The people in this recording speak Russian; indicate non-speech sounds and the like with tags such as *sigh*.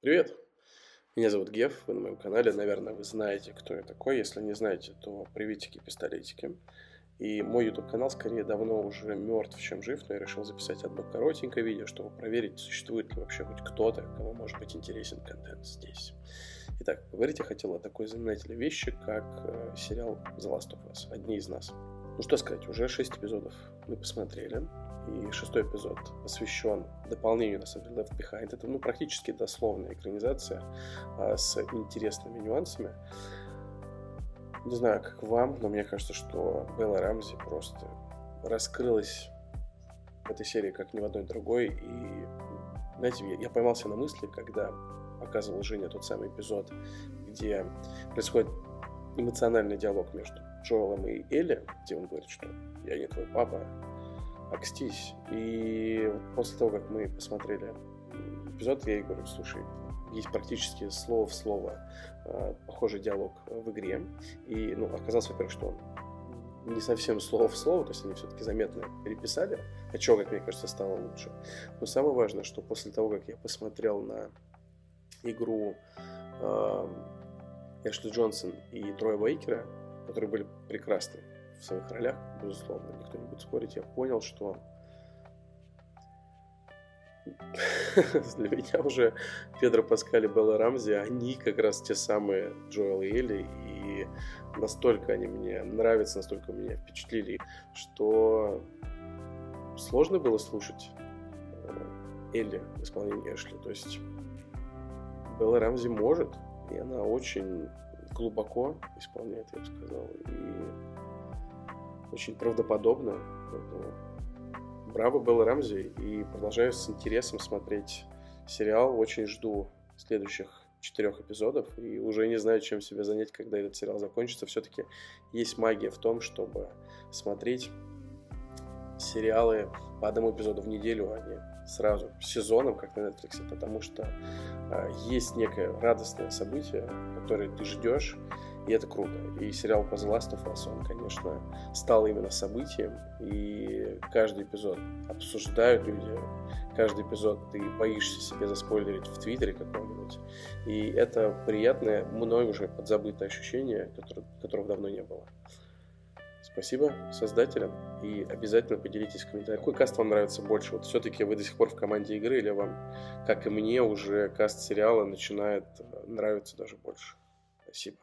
Привет! Меня зовут Геф, вы на моем канале, наверное, вы знаете, кто я такой. Если не знаете, то приветики-пистолетики. И мой YouTube канал скорее давно уже мертв, чем жив, но я решил записать одно коротенькое видео, чтобы проверить, существует ли вообще хоть кто-то, кому может быть интересен контент здесь. Итак, поговорить я хотел о такой знаменательной вещи, как э, сериал The Last of Us, одни из нас. Ну что сказать, уже 6 эпизодов мы посмотрели, и шестой эпизод посвящен дополнению, на самом деле, Left Behind. Это ну, практически дословная экранизация а, с интересными нюансами. Не знаю, как вам, но мне кажется, что Белла Рамзи просто раскрылась в этой серии как ни в одной другой. И, знаете, я, я поймался на мысли, когда показывал Женя тот самый эпизод, где происходит эмоциональный диалог между Джоэлом и Элли, где он говорит, что я не твой папа, окстись. И после того, как мы посмотрели эпизод, я ей говорю, слушай, есть практически слово в слово э, похожий диалог в игре. И, ну, оказалось, во-первых, что он не совсем слово в слово, то есть они все-таки заметно переписали, а чего, как мне кажется, стало лучше. Но самое важное, что после того, как я посмотрел на игру э, Эшли Джонсон и Троя Бейкера, которые были прекрасны в своих ролях, безусловно, никто не будет спорить, я понял, что *laughs* для меня уже Педро Паскаль и Белла Рамзи, они как раз те самые Джоэл и Элли, и настолько они мне нравятся, настолько меня впечатлили, что сложно было слушать э, Элли в исполнении Эшли. То есть Белла Рамзи может, и она очень глубоко исполняет, я бы сказал, и очень правдоподобно. Поэтому браво Белла Рамзи, и продолжаю с интересом смотреть сериал. Очень жду следующих четырех эпизодов и уже не знаю, чем себя занять, когда этот сериал закончится. Все-таки есть магия в том, чтобы смотреть сериалы по одному эпизоду в неделю, а не сразу сезоном, как на Netflix, потому что э, есть некое радостное событие, которое ты ждешь, и это круто. И сериал по The Last of Us, он, конечно, стал именно событием, и каждый эпизод обсуждают люди, каждый эпизод ты боишься себе заспойлерить в Твиттере каком-нибудь. И это приятное, мной уже подзабытое ощущение, которое, которого давно не было. Спасибо создателям и обязательно поделитесь в комментариях, какой каст вам нравится больше. Вот все-таки вы до сих пор в команде игры или вам, как и мне, уже каст сериала начинает э, нравиться даже больше. Спасибо.